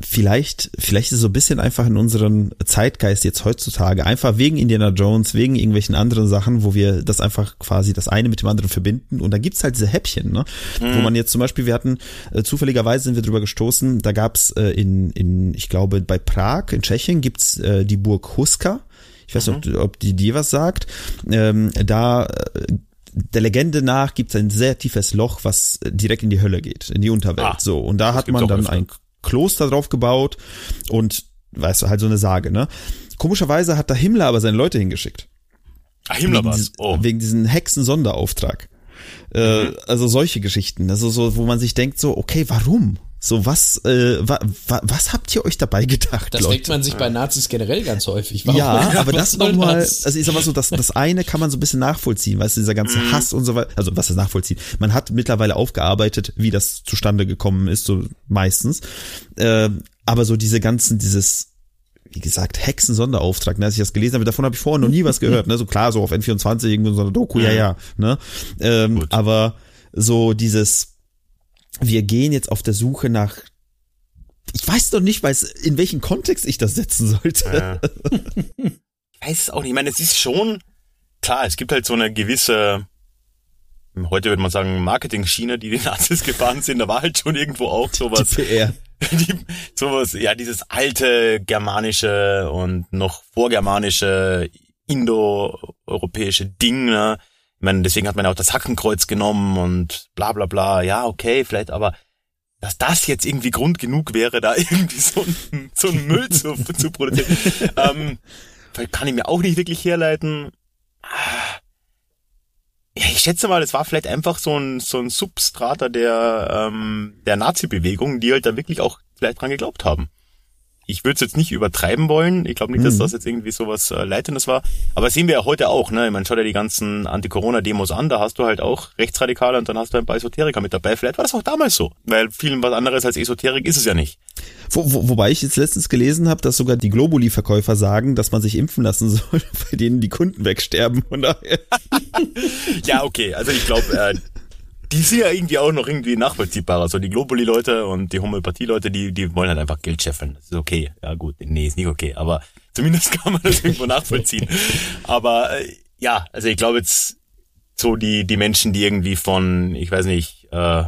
vielleicht, vielleicht ist es so ein bisschen einfach in unserem Zeitgeist jetzt heutzutage, einfach wegen Indiana Jones, wegen irgendwelchen anderen Sachen, wo wir das einfach quasi das eine mit dem anderen verbinden. Und da gibt's halt diese Häppchen, ne? Mhm. Wo man jetzt zum Beispiel, wir hatten, äh, zufälligerweise sind wir drüber gestoßen, da gab's äh, in, in, ich glaube, bei Prag, in Tschechien, gibt's äh, die Burg Huska. Ich weiß nicht, mhm. ob, ob die dir was sagt. Ähm, da äh, der Legende nach gibt es ein sehr tiefes Loch, was direkt in die Hölle geht, in die Unterwelt. Ah, so und da hat man dann ein Kloster drauf gebaut und weißt du, halt so eine Sage, ne? Komischerweise hat da Himmler aber seine Leute hingeschickt. Ach, Himmler war's. Oh. Wegen diesen Hexen-Sonderauftrag. Äh, mhm. Also solche Geschichten, also so, wo man sich denkt so, okay, warum? So, was, äh, wa, wa, was habt ihr euch dabei gedacht? Das Leute? denkt man sich bei Nazis generell ganz häufig. Warum? Ja, aber das nochmal, also ich sag mal so, das, das eine kann man so ein bisschen nachvollziehen, weißt du, dieser ganze mhm. Hass und so weiter, also was ist nachvollziehen? Man hat mittlerweile aufgearbeitet, wie das zustande gekommen ist, so meistens. Äh, aber so diese ganzen, dieses, wie gesagt, Hexen-Sonderauftrag, ne, als ich das gelesen habe, davon habe ich vorher noch nie was gehört, ne, so klar, so auf N24 irgendwo so eine Doku, ja, ja, ne, ähm, aber so dieses, wir gehen jetzt auf der Suche nach ich weiß doch nicht, weiß, in welchen Kontext ich das setzen sollte. Ja. ich weiß es auch nicht. Ich meine, es ist schon klar, es gibt halt so eine gewisse, heute würde man sagen, Marketing-Schiene, die die Nazis gefahren sind. Da war halt schon irgendwo auch sowas. Die PR. Die, sowas, ja, dieses alte germanische und noch vorgermanische indo-europäische Ding, ne? Ich meine, deswegen hat man ja auch das Hackenkreuz genommen und bla bla bla. Ja, okay, vielleicht, aber dass das jetzt irgendwie Grund genug wäre, da irgendwie so ein, so ein Müll zu, zu produzieren, ähm, kann ich mir auch nicht wirklich herleiten. Ja, ich schätze mal, es war vielleicht einfach so ein, so ein Substrater der, ähm, der Nazi-Bewegung, die halt da wirklich auch vielleicht dran geglaubt haben ich würde es jetzt nicht übertreiben wollen. Ich glaube nicht, dass mhm. das jetzt irgendwie so was äh, Leitendes war. Aber sehen wir ja heute auch, ne? Ich meine, schau dir die ganzen Anti-Corona-Demos an, da hast du halt auch Rechtsradikale und dann hast du ein paar Esoteriker mit dabei. Vielleicht war das auch damals so, weil vielen was anderes als Esoterik ist es ja nicht. Wo, wo, wobei ich jetzt letztens gelesen habe, dass sogar die Globuli-Verkäufer sagen, dass man sich impfen lassen soll, bei denen die Kunden wegsterben. Von daher. ja, okay. Also ich glaube, äh, die sind ja irgendwie auch noch irgendwie nachvollziehbarer. So die Globuli-Leute und die Homöopathie-Leute, die, die wollen halt einfach Geld scheffeln. Das ist okay. Ja gut, nee, ist nicht okay. Aber zumindest kann man das irgendwo nachvollziehen. Aber äh, ja, also ich glaube jetzt so die, die Menschen, die irgendwie von, ich weiß nicht, äh,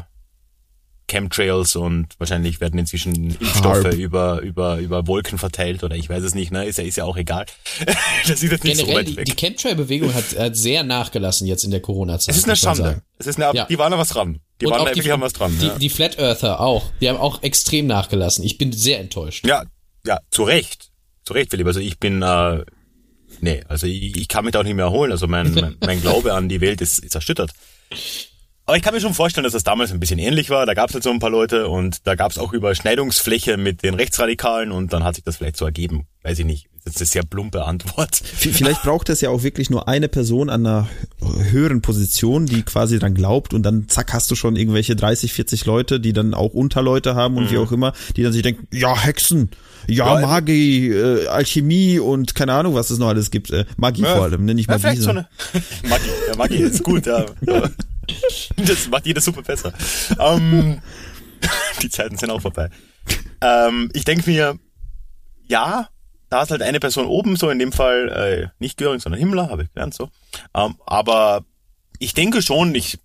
Chemtrails und wahrscheinlich werden inzwischen Impfstoffe Harp. über, über, über Wolken verteilt oder ich weiß es nicht, ne? Ist ja, ist ja auch egal. das sieht jetzt nicht Generell, so weit weg. Die, die Chemtrail-Bewegung hat, hat sehr nachgelassen jetzt in der Corona-Zeit. Es ist eine Schande. Es ist eine, ja. die waren da was dran. Die und waren da wirklich haben was dran. Die, ja. die Flat Earther auch. Die haben auch extrem nachgelassen. Ich bin sehr enttäuscht. Ja, ja, zu Recht. Zu Recht, Philipp. Also ich bin, äh, nee, also ich, ich kann mich da auch nicht mehr erholen. Also mein, mein, mein Glaube an die Welt ist, ist erschüttert. Aber ich kann mir schon vorstellen, dass das damals ein bisschen ähnlich war. Da gab es halt so ein paar Leute und da gab es auch Überschneidungsfläche mit den Rechtsradikalen und dann hat sich das vielleicht so ergeben. Weiß ich nicht. Das ist eine sehr plumpe Antwort. Vielleicht braucht es ja auch wirklich nur eine Person an einer höheren Position, die quasi dran glaubt und dann zack hast du schon irgendwelche 30, 40 Leute, die dann auch Unterleute haben und mhm. wie auch immer, die dann sich denken, ja, Hexen, ja, ja Magie, äh, Alchemie und keine Ahnung, was es noch alles gibt. Äh, Magie ja, vor allem, nenne ich Magie. Ja, so eine Magie, ja, Magie ist gut, ja. Das macht jede Suppe besser. Ähm, die Zeiten sind auch vorbei. Ähm, ich denke mir, ja, da ist halt eine Person oben, so in dem Fall äh, nicht Göring, sondern Himmler, habe ich gelernt so. Ähm, aber ich denke schon, ich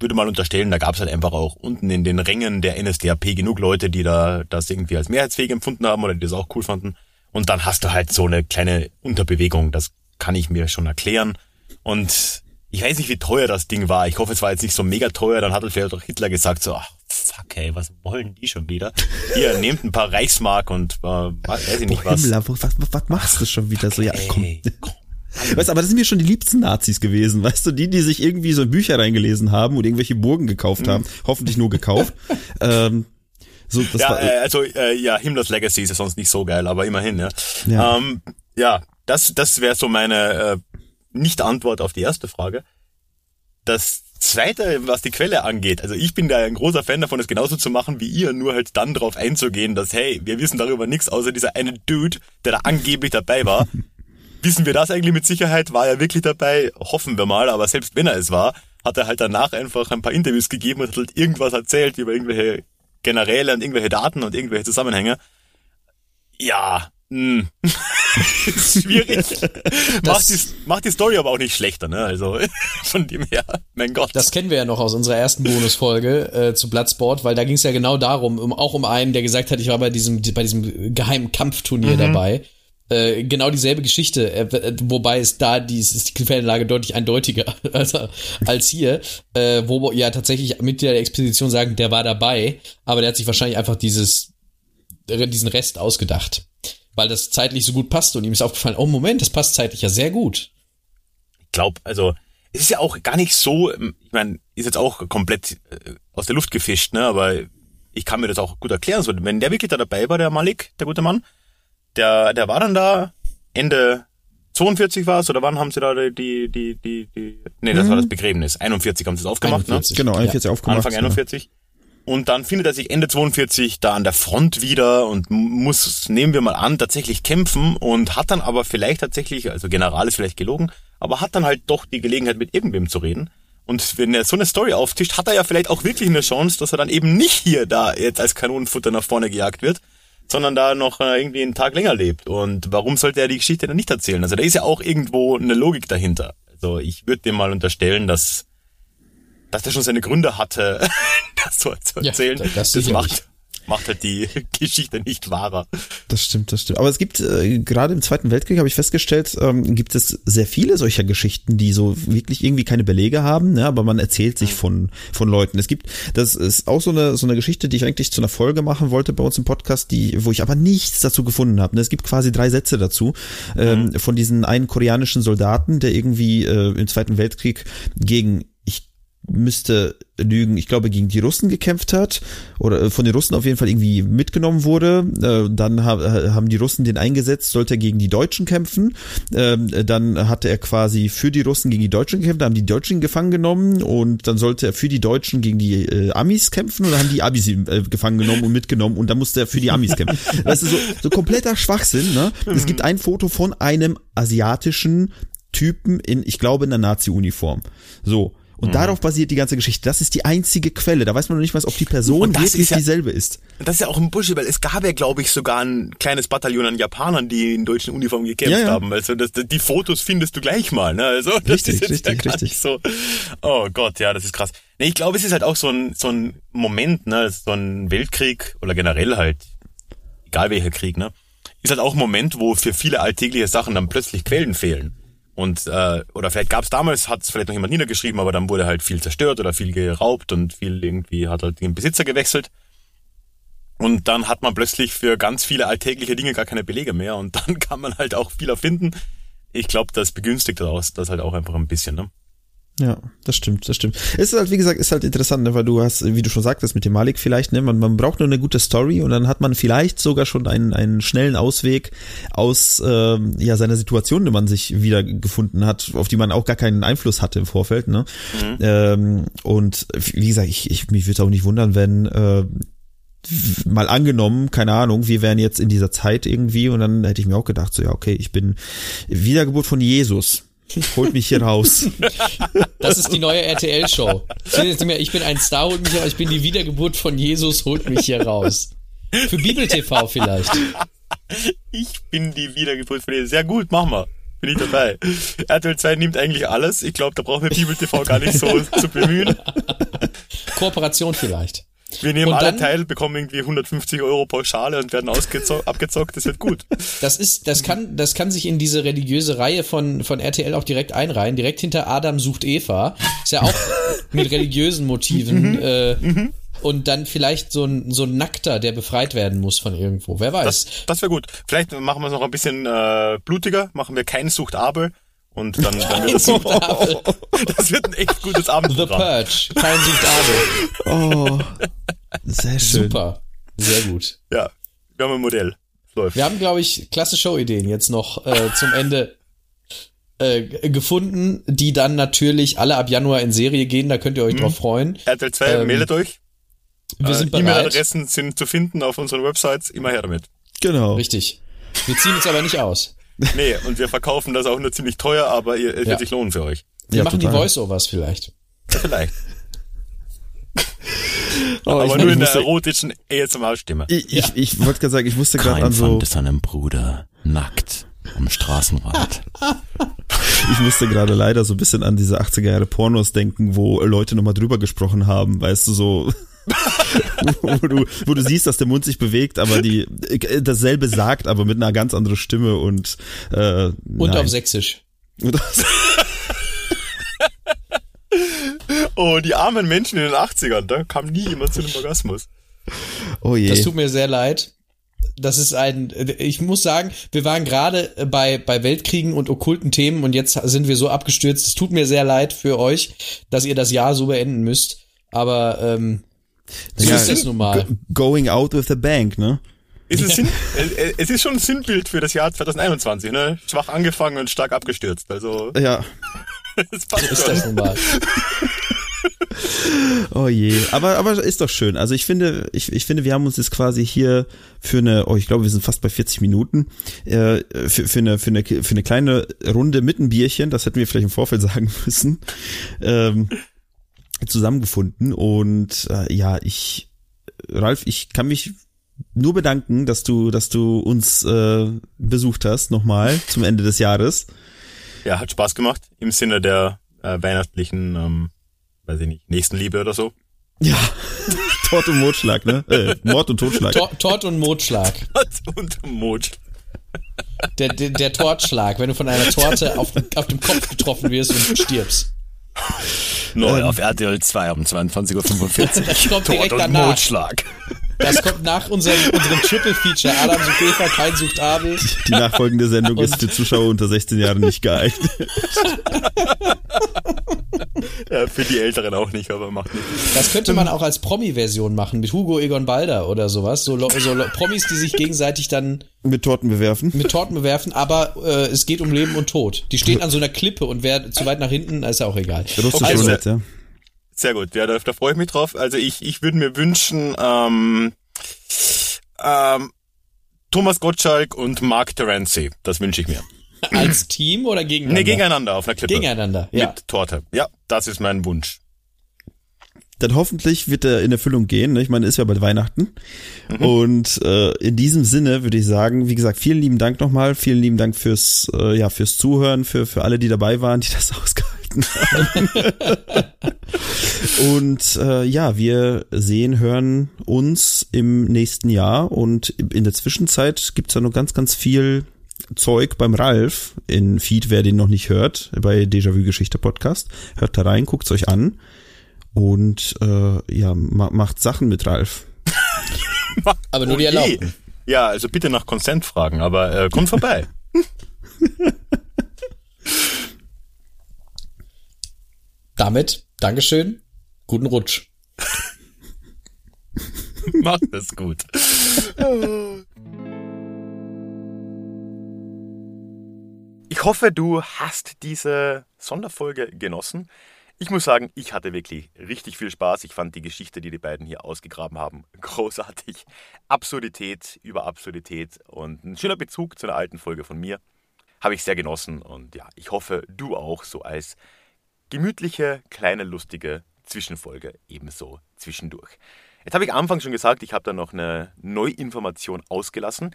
würde mal unterstellen, da gab es halt einfach auch unten in den Rängen der NSDAP genug Leute, die da das irgendwie als mehrheitsfähig empfunden haben oder die das auch cool fanden. Und dann hast du halt so eine kleine Unterbewegung, das kann ich mir schon erklären. Und ich weiß nicht, wie teuer das Ding war. Ich hoffe, es war jetzt nicht so mega teuer. Dann hat halt vielleicht auch Hitler gesagt, so, ach, fuck, ey, was wollen die schon wieder? Hier, nehmt ein paar Reichsmark und äh, weiß ich nicht was. Himmler, was, was, machst du schon wieder so? Ja, komm. komm. Weißt, aber das sind mir schon die liebsten Nazis gewesen, weißt du, die, die sich irgendwie so Bücher reingelesen haben und irgendwelche Burgen gekauft haben, mhm. hoffentlich nur gekauft. ähm, so, das ja, war, äh, also äh, ja, Himmlers Legacy ist ja sonst nicht so geil, aber immerhin, ja. Ja, ähm, ja das, das wäre so meine äh, nicht-Antwort auf die erste Frage. Das zweite, was die Quelle angeht, also ich bin da ein großer Fan davon, es genauso zu machen wie ihr, nur halt dann drauf einzugehen, dass, hey, wir wissen darüber nichts, außer dieser eine Dude, der da angeblich dabei war. wissen wir das eigentlich mit Sicherheit? War er wirklich dabei? Hoffen wir mal, aber selbst wenn er es war, hat er halt danach einfach ein paar Interviews gegeben und hat halt irgendwas erzählt über irgendwelche Generäle und irgendwelche Daten und irgendwelche Zusammenhänge. Ja, ist schwierig. macht, die, macht die Story aber auch nicht schlechter, ne? Also von dem her, mein Gott. Das kennen wir ja noch aus unserer ersten Bonusfolge äh, zu Bloodsport, weil da ging es ja genau darum, um, auch um einen, der gesagt hat, ich war bei diesem, bei diesem geheimen Kampfturnier mhm. dabei. Äh, genau dieselbe Geschichte, äh, wobei es da die, ist die Quellenlage deutlich eindeutiger als, als hier, äh, wo ja tatsächlich Mitglieder der Expedition sagen, der war dabei, aber der hat sich wahrscheinlich einfach dieses diesen Rest ausgedacht weil das zeitlich so gut passt und ihm ist aufgefallen, oh Moment, das passt zeitlich ja sehr gut. Ich glaube, also es ist ja auch gar nicht so, ähm, ich meine, ist jetzt auch komplett äh, aus der Luft gefischt, ne, aber ich kann mir das auch gut erklären. So, wenn der wirklich da dabei war, der Malik, der gute Mann, der, der war dann da Ende 42 war es, oder wann haben sie da die, die, die, die, nee, das mhm. war das Begräbnis. 41 haben sie es aufgemacht, 41, ne? Genau, 41 ja. aufgemacht. Anfang 41. Genau. Und dann findet er sich Ende 42 da an der Front wieder und muss, nehmen wir mal an, tatsächlich kämpfen und hat dann aber vielleicht tatsächlich, also General ist vielleicht gelogen, aber hat dann halt doch die Gelegenheit mit irgendwem zu reden. Und wenn er so eine Story auftischt, hat er ja vielleicht auch wirklich eine Chance, dass er dann eben nicht hier da jetzt als Kanonenfutter nach vorne gejagt wird, sondern da noch äh, irgendwie einen Tag länger lebt. Und warum sollte er die Geschichte dann nicht erzählen? Also da ist ja auch irgendwo eine Logik dahinter. Also ich würde dem mal unterstellen, dass dass der schon seine Gründe hatte, das so zu erzählen. Ja, das, das macht, macht halt die Geschichte nicht wahrer. Das stimmt, das stimmt. Aber es gibt, äh, gerade im Zweiten Weltkrieg habe ich festgestellt, ähm, gibt es sehr viele solcher Geschichten, die so wirklich irgendwie keine Belege haben, ne, aber man erzählt sich mhm. von, von Leuten. Es gibt, das ist auch so eine, so eine Geschichte, die ich eigentlich zu einer Folge machen wollte bei uns im Podcast, die, wo ich aber nichts dazu gefunden habe. Ne. Es gibt quasi drei Sätze dazu, ähm, mhm. von diesen einen koreanischen Soldaten, der irgendwie äh, im Zweiten Weltkrieg gegen müsste lügen, ich glaube, gegen die Russen gekämpft hat oder äh, von den Russen auf jeden Fall irgendwie mitgenommen wurde. Äh, dann äh, haben die Russen den eingesetzt, sollte er gegen die Deutschen kämpfen. Ähm, dann hatte er quasi für die Russen gegen die Deutschen gekämpft, da haben die Deutschen gefangen genommen und dann sollte er für die Deutschen gegen die Amis kämpfen und dann haben die Amis ihn gefangen genommen und mitgenommen und dann musste er für die Amis kämpfen. Das ist so, so kompletter Schwachsinn. Ne? Es gibt ein Foto von einem asiatischen Typen in, ich glaube, in der Nazi-Uniform. So. Und mhm. darauf basiert die ganze Geschichte. Das ist die einzige Quelle. Da weiß man noch nicht was, ob die Person wirklich ja, dieselbe ist. Das ist ja auch ein Bullshit, weil es gab ja, glaube ich, sogar ein kleines Bataillon an Japanern, die in deutschen Uniformen gekämpft ja, ja. haben. Also das, die Fotos findest du gleich mal. Ne? Also das richtig, ist jetzt richtig, ja richtig. so. Oh Gott, ja, das ist krass. Nee, ich glaube, es ist halt auch so ein so ein Moment, ne, so ein Weltkrieg oder generell halt, egal welcher Krieg, ne, ist halt auch ein Moment, wo für viele alltägliche Sachen dann plötzlich Quellen fehlen. Und äh, oder vielleicht gab es damals, hat es vielleicht noch jemand niedergeschrieben, aber dann wurde halt viel zerstört oder viel geraubt und viel irgendwie hat halt den Besitzer gewechselt. Und dann hat man plötzlich für ganz viele alltägliche Dinge gar keine Belege mehr und dann kann man halt auch viel erfinden. Ich glaube, das begünstigt daraus das halt auch einfach ein bisschen, ne? Ja, das stimmt, das stimmt. Es ist halt, wie gesagt, ist halt interessant, ne, weil du hast, wie du schon sagtest, mit dem Malik vielleicht, ne, man, man braucht nur eine gute Story und dann hat man vielleicht sogar schon einen, einen schnellen Ausweg aus ähm, ja seiner Situation, die man sich wieder gefunden hat, auf die man auch gar keinen Einfluss hatte im Vorfeld, ne? Mhm. Ähm, und wie gesagt, ich, ich mich würde auch nicht wundern, wenn äh, mal angenommen, keine Ahnung, wir wären jetzt in dieser Zeit irgendwie und dann hätte ich mir auch gedacht, so ja, okay, ich bin Wiedergeburt von Jesus holt mich hier raus. Das ist die neue RTL-Show. Ich bin ein Star, holt mich raus. Ich bin die Wiedergeburt von Jesus, holt mich hier raus. Für Bibel TV vielleicht. Ich bin die Wiedergeburt von Jesus. Sehr gut, machen wir. Bin ich dabei. RTL 2 nimmt eigentlich alles. Ich glaube, da brauchen wir Bibel TV gar nicht so zu bemühen. Kooperation vielleicht. Wir nehmen und alle dann, teil, bekommen irgendwie 150 Euro Pauschale und werden abgezockt. Das wird gut. Das ist, das kann, das kann sich in diese religiöse Reihe von, von RTL auch direkt einreihen. Direkt hinter Adam sucht Eva. Ist ja auch mit religiösen Motiven. Mhm. Äh, mhm. Und dann vielleicht so ein, so ein Nackter, der befreit werden muss von irgendwo. Wer weiß. Das, das wäre gut. Vielleicht machen wir es noch ein bisschen äh, blutiger. Machen wir keinen Sucht Abel. Und dann, dann wird das, das wird ein echt gutes Abendprogramm. The Purge. Kein Sucht Abel. Oh. Sehr schön. Super. Sehr gut. Ja, wir haben ein Modell. Läuft. Wir haben, glaube ich, klasse Show-Ideen jetzt noch äh, zum Ende äh, gefunden, die dann natürlich alle ab Januar in Serie gehen. Da könnt ihr euch mhm. drauf freuen. RTL 2, ähm, meldet euch. Wir äh, sind bereit. E-Mail-Adressen sind zu finden auf unseren Websites. Immer her damit. Genau. Richtig. Wir ziehen uns aber nicht aus. Nee, und wir verkaufen das auch nur ziemlich teuer, aber es wird ja. sich lohnen für euch. Wir ja, machen total. die Voice-Overs vielleicht. Ja, vielleicht. Oh, Aber nur in der erotischen ASMR-Stimme. Ich, ich, ich wollte gerade sagen, ich musste gerade an so... fand seinem Bruder nackt am Straßenrand. ich musste gerade leider so ein bisschen an diese 80er Jahre Pornos denken, wo Leute nochmal drüber gesprochen haben, weißt du, so... wo, du, wo du siehst, dass der Mund sich bewegt, aber die dasselbe sagt, aber mit einer ganz anderen Stimme und äh, und nein. auf Sächsisch. Oh, die armen Menschen in den 80ern, da kam nie jemand zu einem Orgasmus. Oh je. Das tut mir sehr leid. Das ist ein, ich muss sagen, wir waren gerade bei, bei Weltkriegen und okkulten Themen und jetzt sind wir so abgestürzt. Es tut mir sehr leid für euch, dass ihr das Jahr so beenden müsst. Aber ähm, so ja, ist das nun mal. Going out with the bank, ne? Ist es, Sinn, es ist schon ein Sinnbild für das Jahr 2021, ne? Schwach angefangen und stark abgestürzt. Also. Ja. das passt so ist schon. das nun mal. oh je, aber aber ist doch schön. Also ich finde, ich, ich finde, wir haben uns jetzt quasi hier für eine, oh ich glaube, wir sind fast bei 40 Minuten äh, für, für eine für eine für eine kleine Runde mit einem Bierchen. Das hätten wir vielleicht im Vorfeld sagen müssen. Ähm, zusammengefunden und äh, ja, ich Ralf, ich kann mich nur bedanken, dass du, dass du uns äh, besucht hast nochmal zum Ende des Jahres. Ja, hat Spaß gemacht im Sinne der äh, weihnachtlichen, ähm, weiß ich nicht, Nächstenliebe oder so. Ja, Tort und Motschlag, ne? Äh, Mord und Totschlag. Tor, Tort und Motschlag. Tort und Motschlag. Der, der, der Tortschlag, wenn du von einer Torte auf, auf dem Kopf getroffen wirst und stirbst. Neu ähm, auf RTL 2 um 22.45 Uhr. Tod und danach. Motschlag. Das kommt nach unserem, unserem Triple-Feature. Adam sucht Eva, kein sucht Abel. Die nachfolgende Sendung ist für Zuschauer unter 16 Jahren nicht geeignet. ja, für die Älteren auch nicht, aber macht nichts. Das könnte man auch als Promi-Version machen, mit Hugo Egon Balder oder sowas. So, so Promis, die sich gegenseitig dann mit Torten bewerfen. Mit Torten bewerfen, aber äh, es geht um Leben und Tod. Die stehen an so einer Klippe und wer zu weit nach hinten, ist ja auch egal. Russisch also, Roulette, ja. Sehr gut, ja, da, da freue ich mich drauf. Also ich, ich würde mir wünschen, ähm, ähm, Thomas Gottschalk und Mark Terenzi. Das wünsche ich mir. Als Team oder gegeneinander? Nee, gegeneinander auf einer Klippe. Gegeneinander, ja. Mit Torte. Ja, das ist mein Wunsch. Dann hoffentlich wird er in Erfüllung gehen. Ne? Ich meine, ist ja bald Weihnachten. Mhm. Und äh, in diesem Sinne würde ich sagen, wie gesagt, vielen lieben Dank nochmal. Vielen lieben Dank fürs, äh, ja, fürs Zuhören, für, für alle, die dabei waren, die das ausgehalten haben. und äh, ja, wir sehen, hören uns im nächsten Jahr. Und in der Zwischenzeit gibt's ja noch ganz, ganz viel Zeug beim Ralf in Feed, wer den noch nicht hört, bei Déjà-vu Geschichte Podcast. Hört da rein, guckt's euch an und äh, ja, ma macht Sachen mit Ralf. aber nur die erlauben. Ja, also bitte nach Consent fragen, aber äh, kommt vorbei. Damit, Dankeschön, guten Rutsch. Macht es gut. Ich hoffe, du hast diese Sonderfolge genossen. Ich muss sagen, ich hatte wirklich richtig viel Spaß. Ich fand die Geschichte, die die beiden hier ausgegraben haben, großartig. Absurdität über Absurdität und ein schöner Bezug zu einer alten Folge von mir. Habe ich sehr genossen und ja, ich hoffe, du auch so als gemütliche, kleine, lustige Zwischenfolge ebenso zwischendurch. Jetzt habe ich anfangs schon gesagt, ich habe da noch eine Neuinformation ausgelassen.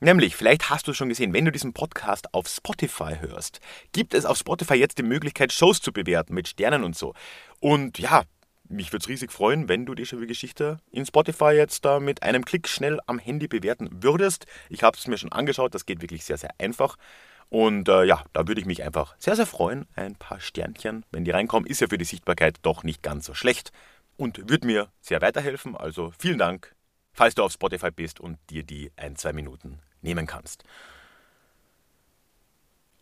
Nämlich, vielleicht hast du schon gesehen, wenn du diesen Podcast auf Spotify hörst, gibt es auf Spotify jetzt die Möglichkeit, Shows zu bewerten mit Sternen und so. Und ja, mich würde es riesig freuen, wenn du die Geschichte in Spotify jetzt da mit einem Klick schnell am Handy bewerten würdest. Ich habe es mir schon angeschaut, das geht wirklich sehr, sehr einfach. Und äh, ja, da würde ich mich einfach sehr, sehr freuen. Ein paar Sternchen, wenn die reinkommen, ist ja für die Sichtbarkeit doch nicht ganz so schlecht und würde mir sehr weiterhelfen. Also vielen Dank, falls du auf Spotify bist und dir die ein, zwei Minuten nehmen kannst.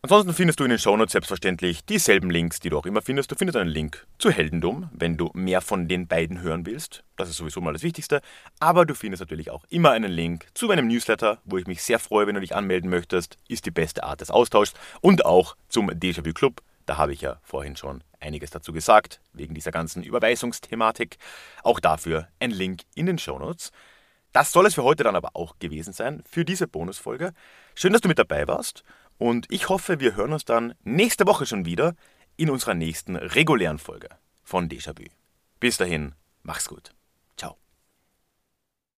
Ansonsten findest du in den Shownotes selbstverständlich dieselben Links, die du auch immer findest. Du findest einen Link zu Heldendum, wenn du mehr von den beiden hören willst. Das ist sowieso mal das Wichtigste. Aber du findest natürlich auch immer einen Link zu meinem Newsletter, wo ich mich sehr freue, wenn du dich anmelden möchtest. Ist die beste Art des Austauschs. Und auch zum Déjà-vu Club. Da habe ich ja vorhin schon einiges dazu gesagt, wegen dieser ganzen Überweisungsthematik. Auch dafür ein Link in den Shownotes. Das soll es für heute dann aber auch gewesen sein, für diese Bonusfolge. Schön, dass du mit dabei warst und ich hoffe, wir hören uns dann nächste Woche schon wieder in unserer nächsten regulären Folge von Déjà-vu. Bis dahin, mach's gut.